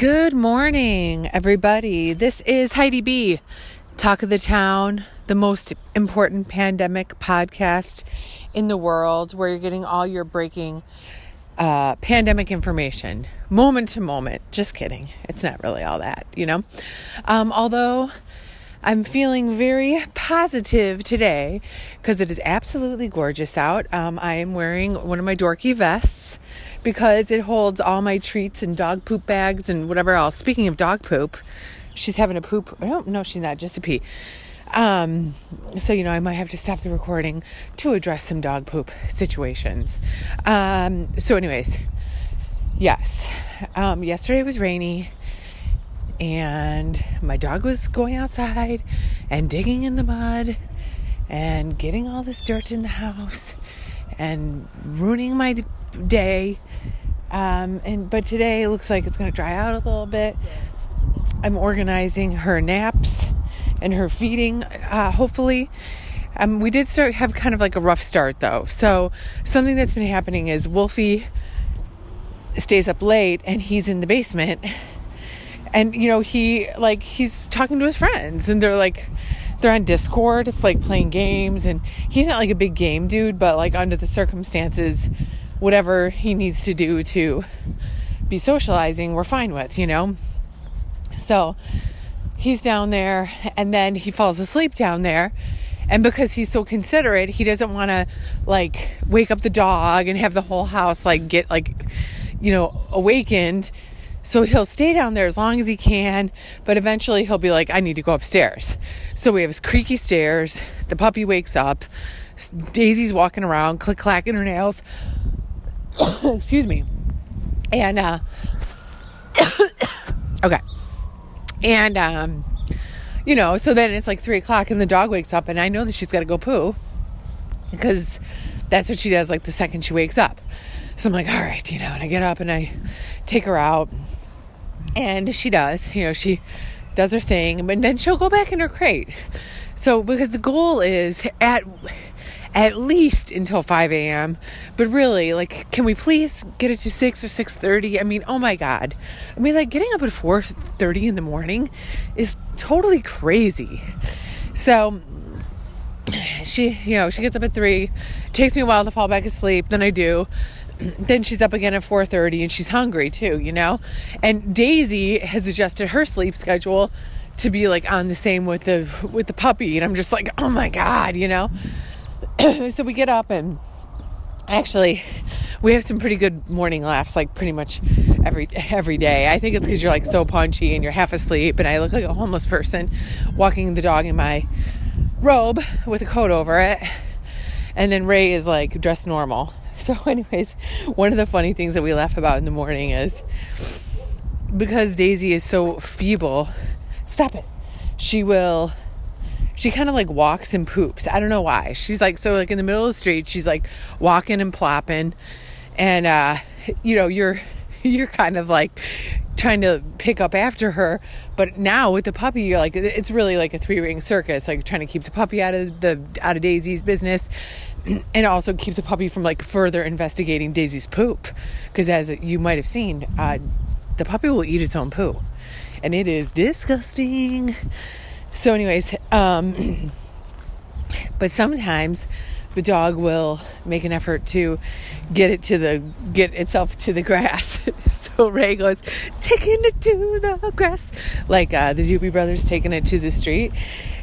Good morning, everybody. This is Heidi B. Talk of the Town, the most important pandemic podcast in the world, where you're getting all your breaking uh, pandemic information moment to moment. Just kidding. It's not really all that, you know? Um, although I'm feeling very positive today because it is absolutely gorgeous out. Um, I am wearing one of my dorky vests because it holds all my treats and dog poop bags and whatever else. Speaking of dog poop, she's having a poop. I don't she's not, just a pee. Um, so, you know, I might have to stop the recording to address some dog poop situations. Um, so, anyways, yes, um, yesterday was rainy and my dog was going outside and digging in the mud and getting all this dirt in the house and ruining my day. Um, and but today it looks like it's going to dry out a little bit. I'm organizing her naps and her feeding. Uh, hopefully, um, we did start have kind of like a rough start though. So something that's been happening is Wolfie stays up late and he's in the basement, and you know he like he's talking to his friends and they're like they're on Discord, like playing games, and he's not like a big game dude, but like under the circumstances whatever he needs to do to be socializing, we're fine with, you know? So he's down there and then he falls asleep down there. And because he's so considerate, he doesn't want to like wake up the dog and have the whole house like get like, you know, awakened. So he'll stay down there as long as he can, but eventually he'll be like, I need to go upstairs. So we have his creaky stairs. The puppy wakes up. Daisy's walking around, click clacking her nails. excuse me. And uh okay. And um you know, so then it's like three o'clock and the dog wakes up and I know that she's gotta go poo because that's what she does like the second she wakes up. So I'm like, all right, you know, and I get up and I take her out and she does, you know, she does her thing, but then she'll go back in her crate. So because the goal is at at least until 5 a.m. But really, like, can we please get it to 6 or 6.30? I mean, oh my God. I mean, like, getting up at 4.30 in the morning is totally crazy. So she, you know, she gets up at 3. It takes me a while to fall back asleep. Then I do. Then she's up again at 4.30 and she's hungry too, you know? And Daisy has adjusted her sleep schedule to be like on the same with the with the puppy and I'm just like, "Oh my god," you know? so we get up and actually we have some pretty good morning laughs like pretty much every every day. I think it's because you're like so punchy and you're half asleep and i look like a homeless person walking the dog in my robe with a coat over it. And then ray is like dressed normal. So anyways one of the funny things that we laugh about in the morning is because daisy is so feeble stop it. She will she kind of like walks and poops. I don't know why. She's like so like in the middle of the street, she's like walking and plopping and uh you know, you're you're kind of like trying to pick up after her, but now with the puppy, you're like it's really like a three-ring circus, like trying to keep the puppy out of the out of Daisy's business and also keep the puppy from like further investigating Daisy's poop because as you might have seen, uh the puppy will eat its own poo. And it is disgusting. So, anyways, um, but sometimes the dog will make an effort to get it to the get itself to the grass. so Ray goes taking it to the grass, like uh, the Doobie Brothers taking it to the street,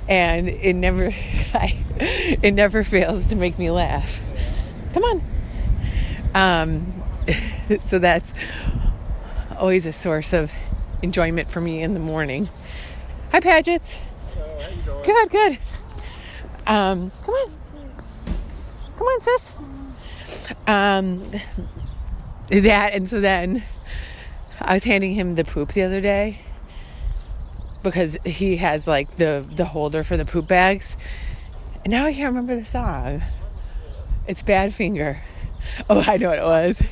and it never, I, it never fails to make me laugh. Come on. Um, so that's always a source of enjoyment for me in the morning. Hi, Padgett's. Good, good. Um, come on. Come on, sis. Um, that, and so then I was handing him the poop the other day because he has like the, the holder for the poop bags. And now I can't remember the song. It's Badfinger. Oh, I know what it was.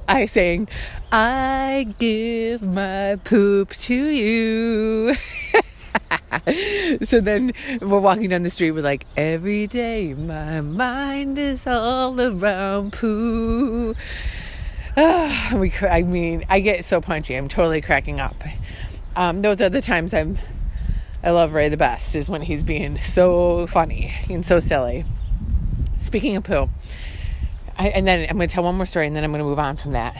I sang, I give my poop to you. so then we're walking down the street. We're like, every day my mind is all around poo. we, I mean, I get so punchy. I'm totally cracking up. Um, those are the times I'm, I love Ray the best is when he's being so funny and so silly. Speaking of poo, I, and then I'm going to tell one more story and then I'm going to move on from that.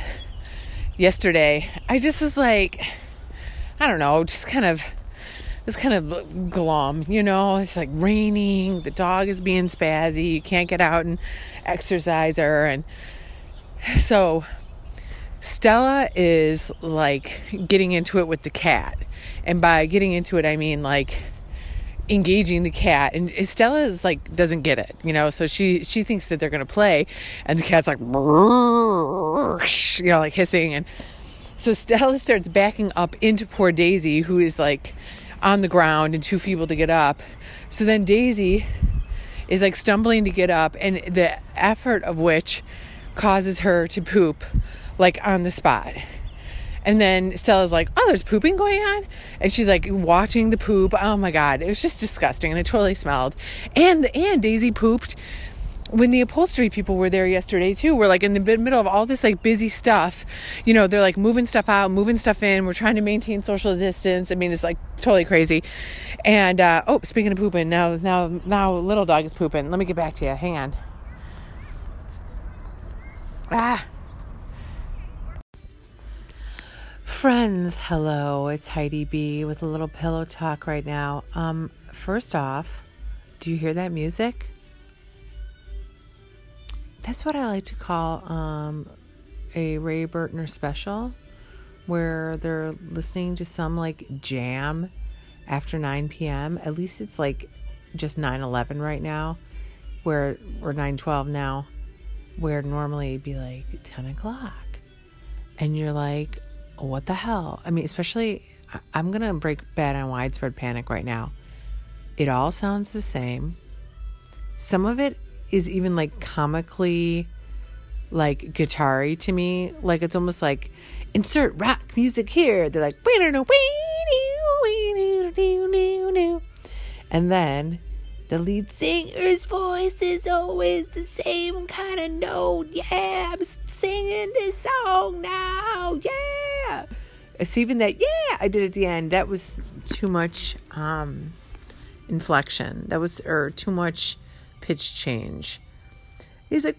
Yesterday, I just was like, I don't know, just kind of, was kind of glum, you know. It's like raining, the dog is being spazzy, you can't get out and exercise her. And so Stella is like getting into it with the cat. And by getting into it, I mean like engaging the cat and Stella is like doesn't get it, you know, so she she thinks that they're going to play and the cat's like you know like hissing and so Stella starts backing up into poor Daisy who is like on the ground and too feeble to get up. So then Daisy is like stumbling to get up and the effort of which causes her to poop like on the spot. And then Stella's like, oh, there's pooping going on. And she's like watching the poop. Oh my God. It was just disgusting. And it totally smelled. And, and Daisy pooped when the upholstery people were there yesterday too. We're like in the middle of all this like busy stuff. You know, they're like moving stuff out, moving stuff in. We're trying to maintain social distance. I mean, it's like totally crazy. And, uh, oh, speaking of pooping, now, now, now little dog is pooping. Let me get back to you. Hang on. Ah. Friends, hello. It's Heidi B with a little pillow talk right now. Um, first off, do you hear that music? That's what I like to call um, a Ray Burtner special, where they're listening to some like jam after 9 p.m. At least it's like just 9 11 right now, where or 9 12 now, where normally it'd be like 10 o'clock. And you're like, what the hell? I mean, especially, I'm to break bad on widespread panic right now. It all sounds the same. Some of it is even like comically like guitar to me. Like it's almost like insert rock music here. They're like, and then the lead singer's voice is always the same kind of note. Yeah, I'm singing this song now. Yeah. It's even that, yeah, I did at the end. That was too much um, inflection. That was, or too much pitch change. He's like,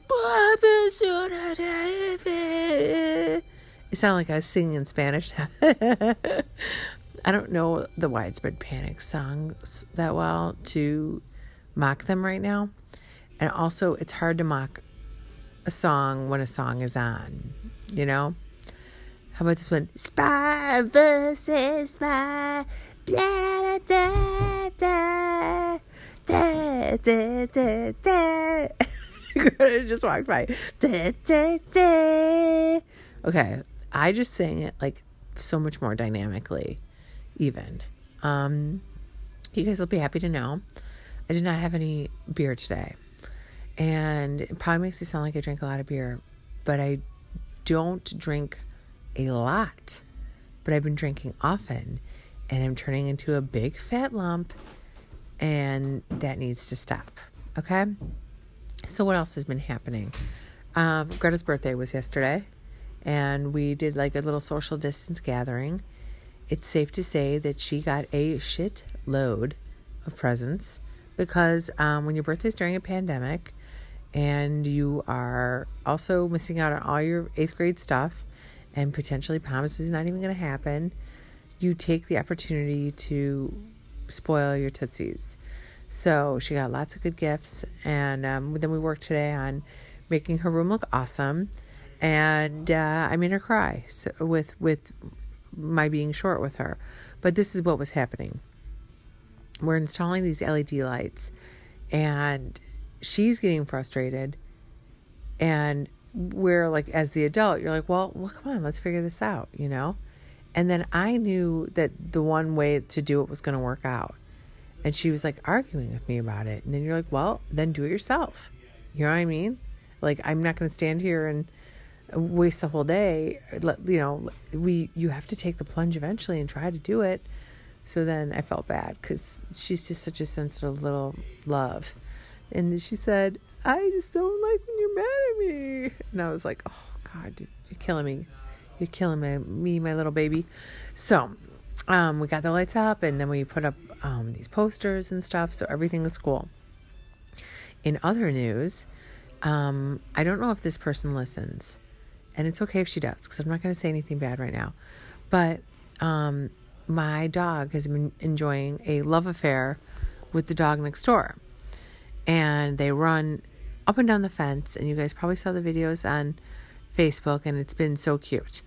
it sounded like I was singing in Spanish. I don't know the widespread panic songs that well to mock them right now. And also, it's hard to mock a song when a song is on, you know? How about this one? Spy versus spy. Da, da, da, da, da, da, da. just walked by. Da, da, da. Okay, I just sang it like so much more dynamically, even. Um, you guys will be happy to know I did not have any beer today. And it probably makes it sound like I drink a lot of beer, but I don't drink a lot. But I've been drinking often and I'm turning into a big fat lump and that needs to stop. Okay? So, what else has been happening? Um, Greta's birthday was yesterday and we did like a little social distance gathering. It's safe to say that she got a shit load of presents because um, when your birthday is during a pandemic and you are also missing out on all your eighth grade stuff and potentially promise is not even going to happen, you take the opportunity to spoil your tootsies. So she got lots of good gifts, and um, then we worked today on making her room look awesome, and uh, I made her cry so with with my being short with her. But this is what was happening we're installing these LED lights and she's getting frustrated and we're like as the adult you're like well, well come on let's figure this out you know and then i knew that the one way to do it was going to work out and she was like arguing with me about it and then you're like well then do it yourself you know what i mean like i'm not going to stand here and waste the whole day you know we you have to take the plunge eventually and try to do it so then I felt bad because she's just such a sensitive little love. And she said, I just don't like when you're mad at me. And I was like, oh God, dude, you're killing me. You're killing my, me, my little baby. So, um, we got the lights up and then we put up um, these posters and stuff. So everything is cool. In other news, um, I don't know if this person listens, and it's okay if she does because I'm not going to say anything bad right now. But um, my dog has been enjoying a love affair with the dog next door, and they run up and down the fence. And you guys probably saw the videos on Facebook, and it's been so cute.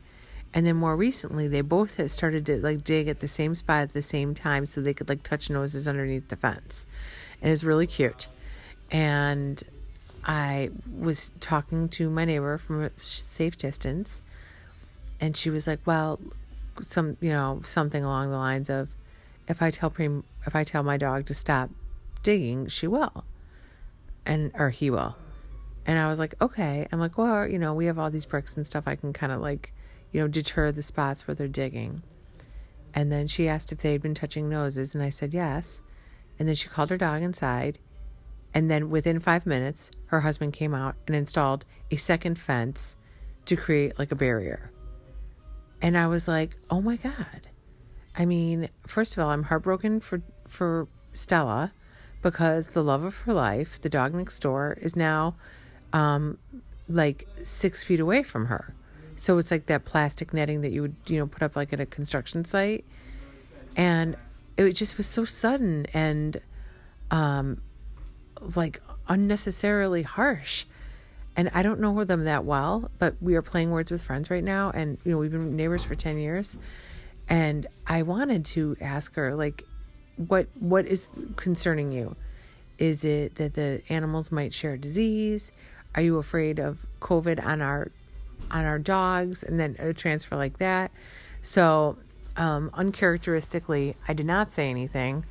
And then more recently, they both had started to like dig at the same spot at the same time so they could like touch noses underneath the fence. And it's really cute. And I was talking to my neighbor from a safe distance, and she was like, "Well, some you know something along the lines of, if I tell Preem, if I tell my dog to stop digging, she will, and or he will." And I was like, "Okay." I'm like, "Well, you know, we have all these bricks and stuff. I can kind of like, you know, deter the spots where they're digging." And then she asked if they had been touching noses, and I said yes. And then she called her dog inside and then within five minutes, her husband came out and installed a second fence to create like a barrier. And I was like, oh my God. I mean, first of all, I'm heartbroken for, for Stella because the love of her life, the dog next door, is now um, like six feet away from her. So it's like that plastic netting that you would, you know, put up like at a construction site. And it just was so sudden and um, like unnecessarily harsh. And I don't know them that well, but we are playing words with friends right now. And, you know, we've been neighbors for 10 years. And I wanted to ask her, like, what what is concerning you? Is it that the animals might share disease? Are you afraid of COVID on our on our dogs and then a transfer like that? So, um, uncharacteristically, I did not say anything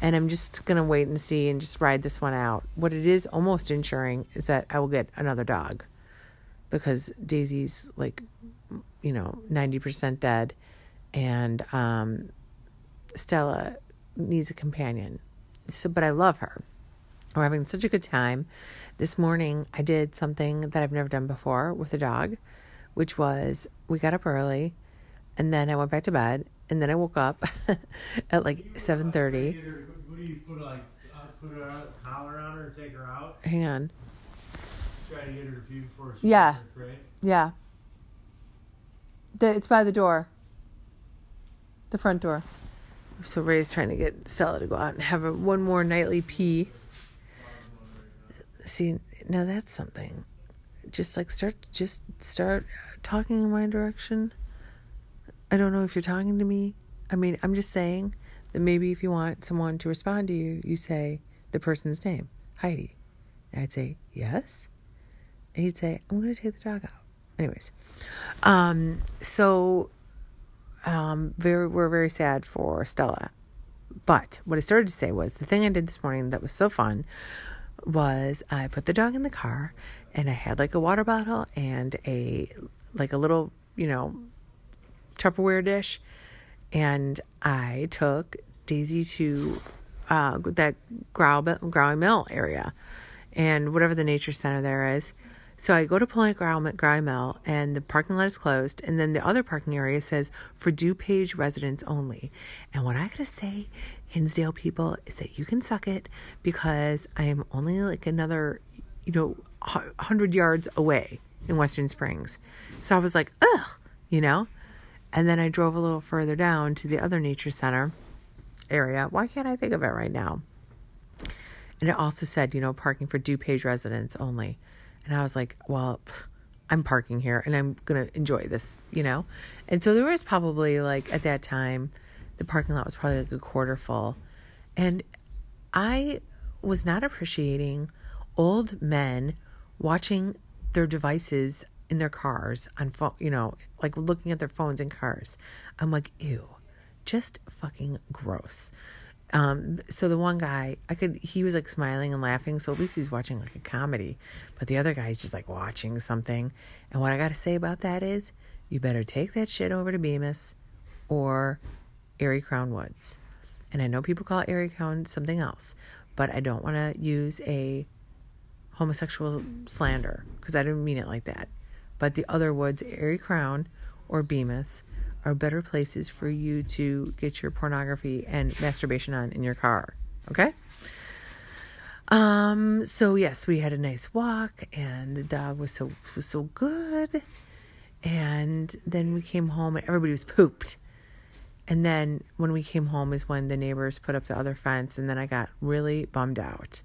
and I'm just going to wait and see and just ride this one out. What it is almost ensuring is that I will get another dog because Daisy's like, you know, 90% dead and um, Stella needs a companion. So, but I love her. We're having such a good time. This morning, I did something that I've never done before with a dog, which was we got up early and then I went back to bed and then I woke up at like seven thirty. What do you put like uh, put a collar on her and take her out? Hang on. Try to get her to pee before she Yeah. her crate. Yeah. The, it's by the door. The front door. So Ray's trying to get Stella to go out and have a, one more nightly pee. See, now that's something. Just like start, just start talking in my direction. I don't know if you're talking to me. I mean, I'm just saying that maybe if you want someone to respond to you, you say the person's name, Heidi. And I'd say, yes. And he'd say, I'm going to take the dog out. Anyways, um, so um, very, we're very sad for Stella. But what I started to say was the thing I did this morning that was so fun was I put the dog in the car and I had like a water bottle and a like a little, you know, Tupperware dish, and I took Daisy to uh, that Growl, Growling Mill area and whatever the nature center there is. So I go to Point Growl, Graue Mill, and the parking lot is closed. And then the other parking area says for DuPage residents only. And what I gotta say, Hinsdale people, is that you can suck it because I am only like another, you know, hundred yards away in Western Springs. So I was like, ugh, you know. And then I drove a little further down to the other nature center area. Why can't I think of it right now? And it also said, you know, parking for DuPage residents only. And I was like, well, I'm parking here and I'm going to enjoy this, you know? And so there was probably like at that time, the parking lot was probably like a quarter full. And I was not appreciating old men watching their devices in their cars on phone, you know, like looking at their phones in cars. I'm like, ew, just fucking gross. Um, so the one guy, I could, he was like smiling and laughing. So at least he's watching like a comedy, but the other guy's just like watching something. And what I got to say about that is you better take that shit over to Bemis or Erie Crown Woods. And I know people call Erie Crown something else, but I don't want to use a homosexual slander because I didn't mean it like that but the other woods, Airy Crown or Bemis, are better places for you to get your pornography and masturbation on in your car. Okay? Um, so yes, we had a nice walk and the dog was so was so good. And then we came home and everybody was pooped. And then when we came home is when the neighbors put up the other fence and then I got really bummed out.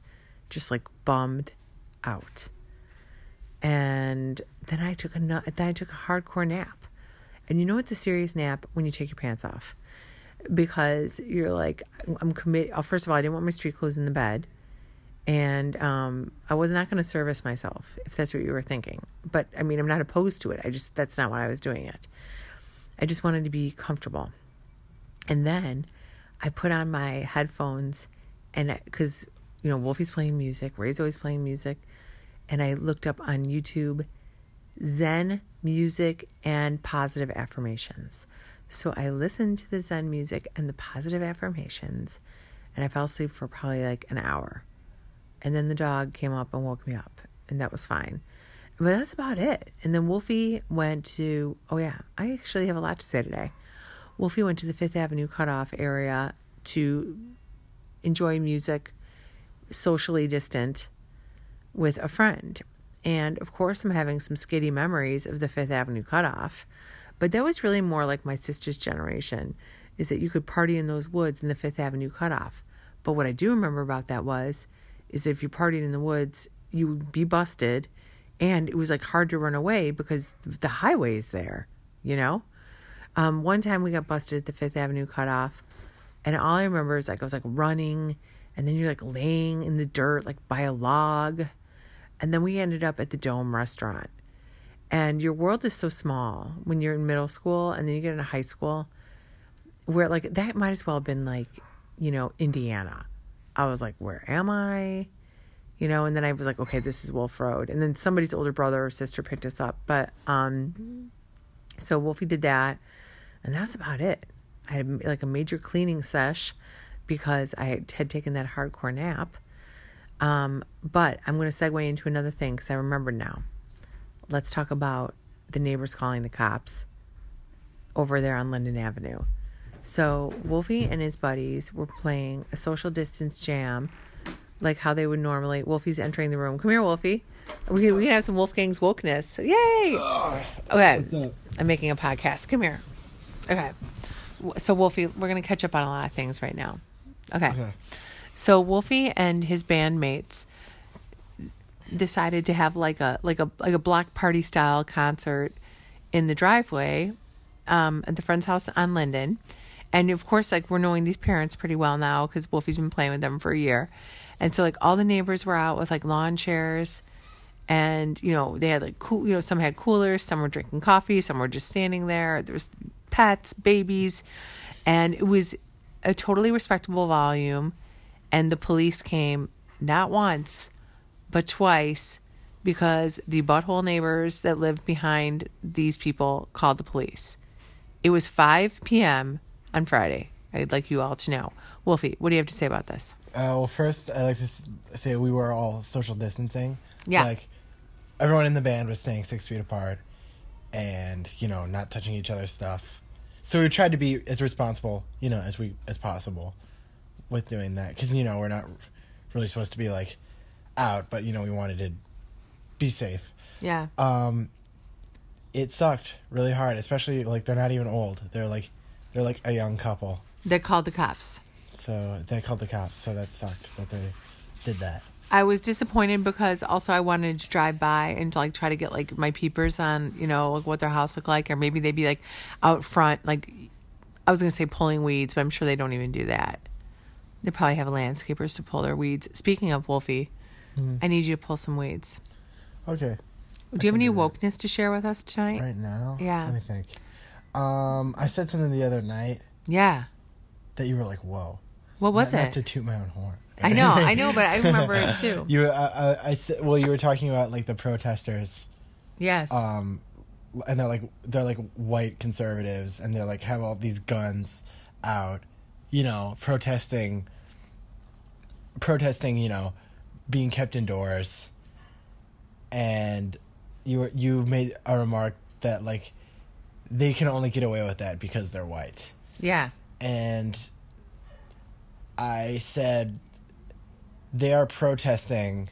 Just like bummed out. And then I took a then I took a hardcore nap. And you know it's a serious nap when you take your pants off. Because you're like I'm committed. First of all, I didn't want my street clothes in the bed and um, I was not going to service myself if that's what you were thinking. But I mean, I'm not opposed to it. I just that's not why I was doing it. I just wanted to be comfortable. And then I put on my headphones, and because you know Wolfie's playing music, Ray's always playing music, and I looked up on YouTube Zen music and positive affirmations. So I listened to the Zen music and the positive affirmations, and I fell asleep for probably like an hour and then the dog came up and woke me up, and that was fine. But that's about it. And then Wolfie went to, oh yeah, I actually have a lot to say today. Wolfie went to the Fifth Avenue cutoff area to enjoy music socially distant with a friend. And of course, I'm having some skitty memories of the Fifth Avenue cutoff. But that was really more like my sister's generation, is that you could party in those woods in the Fifth Avenue cutoff. But what I do remember about that was is if you partied in the woods, you would be busted. And it was like hard to run away because the highway is there, you know? Um, one time we got busted at the Fifth Avenue cutoff. And all I remember is like I was like running and then you're like laying in the dirt like by a log. And then we ended up at the Dome restaurant. And your world is so small when you're in middle school and then you get into high school where like that might as well have been like, you know, Indiana. I was like, where am I? You know, and then I was like, okay, this is Wolf Road. And then somebody's older brother or sister picked us up. But um so Wolfie did that and that's about it. I had like a major cleaning sesh because I had taken that hardcore nap. Um, but I'm going to segue into another thing because I remember now. Let's talk about the neighbors calling the cops over there on Linden Avenue. So Wolfie and his buddies were playing a social distance jam, like how they would normally. Wolfie's entering the room. Come here, Wolfie. We can, we can have some Wolfgang's wokeness. Yay! Okay, I'm making a podcast. Come here. Okay. So Wolfie, we're gonna catch up on a lot of things right now. Okay. Okay. So Wolfie and his bandmates decided to have like a like a like a block party style concert in the driveway um, at the friend's house on Linden. And of course, like we're knowing these parents pretty well now because Wolfie's been playing with them for a year. And so like all the neighbors were out with like lawn chairs and you know, they had like cool you know, some had coolers, some were drinking coffee, some were just standing there. There was pets, babies, and it was a totally respectable volume. And the police came not once, but twice because the butthole neighbors that lived behind these people called the police. It was 5 p.m. on Friday. I'd like you all to know. Wolfie, what do you have to say about this? Uh, well, first, I'd like to say we were all social distancing. Yeah. Like, everyone in the band was staying six feet apart and, you know, not touching each other's stuff. So we tried to be as responsible, you know, as we as possible with doing that. Because, you know, we're not really supposed to be, like, out, but, you know, we wanted to be safe. Yeah. Um, it sucked really hard, especially, like, they're not even old. They're, like, they're, like, a young couple. They called the cops. So they called the cops. So that sucked that they did that. I was disappointed because also I wanted to drive by and to like try to get like my peepers on, you know, like what their house looked like, or maybe they'd be like out front, like I was gonna say pulling weeds, but I'm sure they don't even do that. They probably have landscapers to pull their weeds. Speaking of Wolfie, I need you to pull some weeds. Okay. Do you have any wokeness to share with us tonight? Right now? Yeah. Let me think. Um, I said something the other night Yeah. that you were like, "Whoa." What was not, it? Not to toot my own horn. I know, I know, but I remember it too. You, uh, uh, I said, well, you were talking about like the protesters, Yes. um, and they're like they're like white conservatives, and they're like have all these guns out, you know, protesting, protesting, you know, being kept indoors, and you you made a remark that like they can only get away with that because they're white. Yeah. and I said they are protesting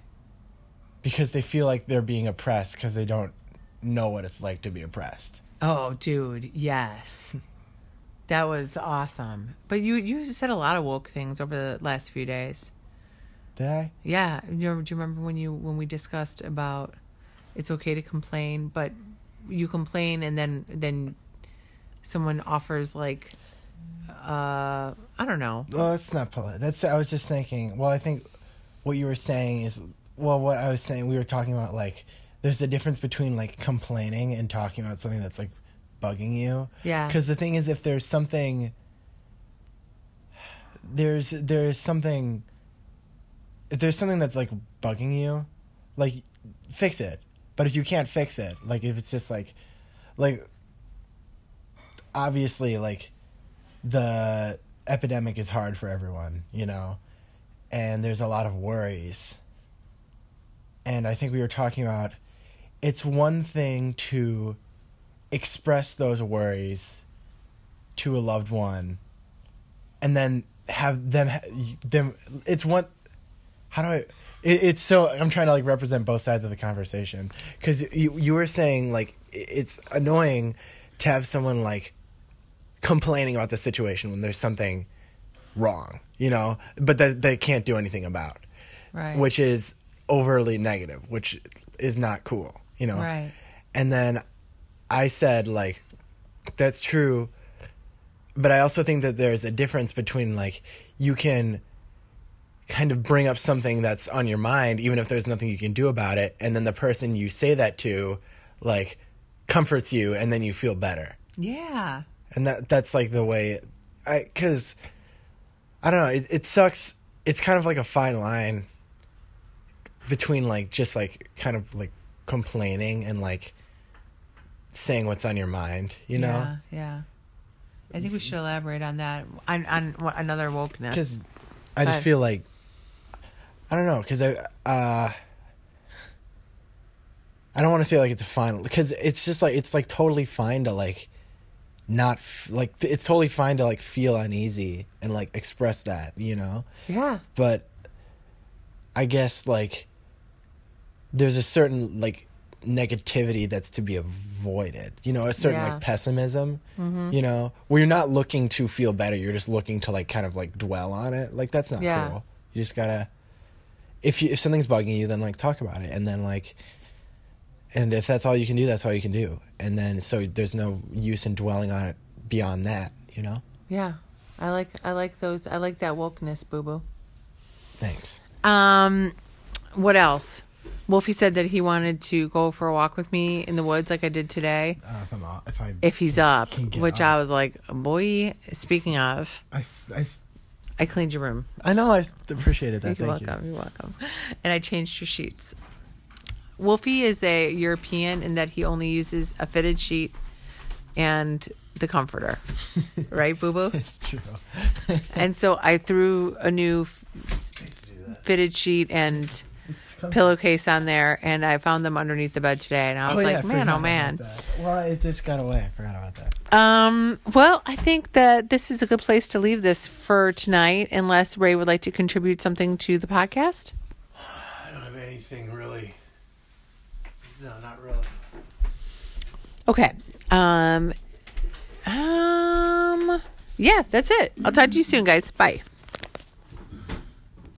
because they feel like they're being oppressed because they don't know what it's like to be oppressed. Oh, dude, yes. That was awesome. But you you said a lot of woke things over the last few days. Did I? Yeah, do you remember when you when we discussed about it's okay to complain, but you complain and then then someone offers like uh I don't know. Well, it's not polite. That's I was just thinking. Well, I think what you were saying is well, what I was saying. We were talking about like there's a difference between like complaining and talking about something that's like bugging you. Yeah. Because the thing is, if there's something, there's there's something. If there's something that's like bugging you, like fix it. But if you can't fix it, like if it's just like, like, obviously, like, the epidemic is hard for everyone, you know, and there's a lot of worries. And I think we were talking about it's one thing to express those worries to a loved one and then have them them it's one how do i it, it's so i'm trying to like represent both sides of the conversation because you you were saying like it's annoying to have someone like complaining about the situation when there's something wrong you know but that they can't do anything about Right. which is overly negative which is not cool you know Right. and then I said like that's true but I also think that there's a difference between like you can kind of bring up something that's on your mind even if there's nothing you can do about it and then the person you say that to like comforts you and then you feel better Yeah. and that that's like the way I cuz I don't know it, it sucks it's kind of like a fine line between like just like kind of like complaining and like saying what's on your mind you know Yeah, yeah. I think we should elaborate on that on on another wokeness. because I just But- feel like I don't know because I uh I don't want to say like it's a fine because it's just like it's like totally fine to like not f- like it's totally fine to like feel uneasy and like express that you know yeah. but I guess like there's a certain like negativity that's to be avoided. You know, a certain Yeah. like pessimism. You know, where you're not looking to feel better, you're just looking to like kind of like dwell on it. Like that's not Yeah. cool. You just gotta if you if something's bugging you, then like talk about it, and then like. And if that's all you can do, that's all you can do. And then so there's no use in dwelling on it beyond that, you know? Yeah. I like I like those I like that wokeness, boo boo. Thanks. Um, what else? Wolfie said that he wanted to go for a walk with me in the woods, like I did today, Uh, if I'm off, if I if he's up. Which up. I was like, boy. Speaking of, I I cleaned your room. I know. I appreciated that. You're Thank welcome. You. are welcome. And I changed your sheets. Wolfie is a European in that he only uses a fitted sheet and the comforter, right, boo boo? It's true. And so I threw a new f- fitted sheet and pillowcase on there, and I found them underneath the bed today, and I was like, man, oh man. Well, it just got away. I forgot about that. Um, well, I think that this is a good place to leave this for tonight, unless Ray would like to contribute something to the podcast. I don't have anything really. No, not really. Okay. Um, um, yeah, that's it. I'll talk to you soon, guys. Bye.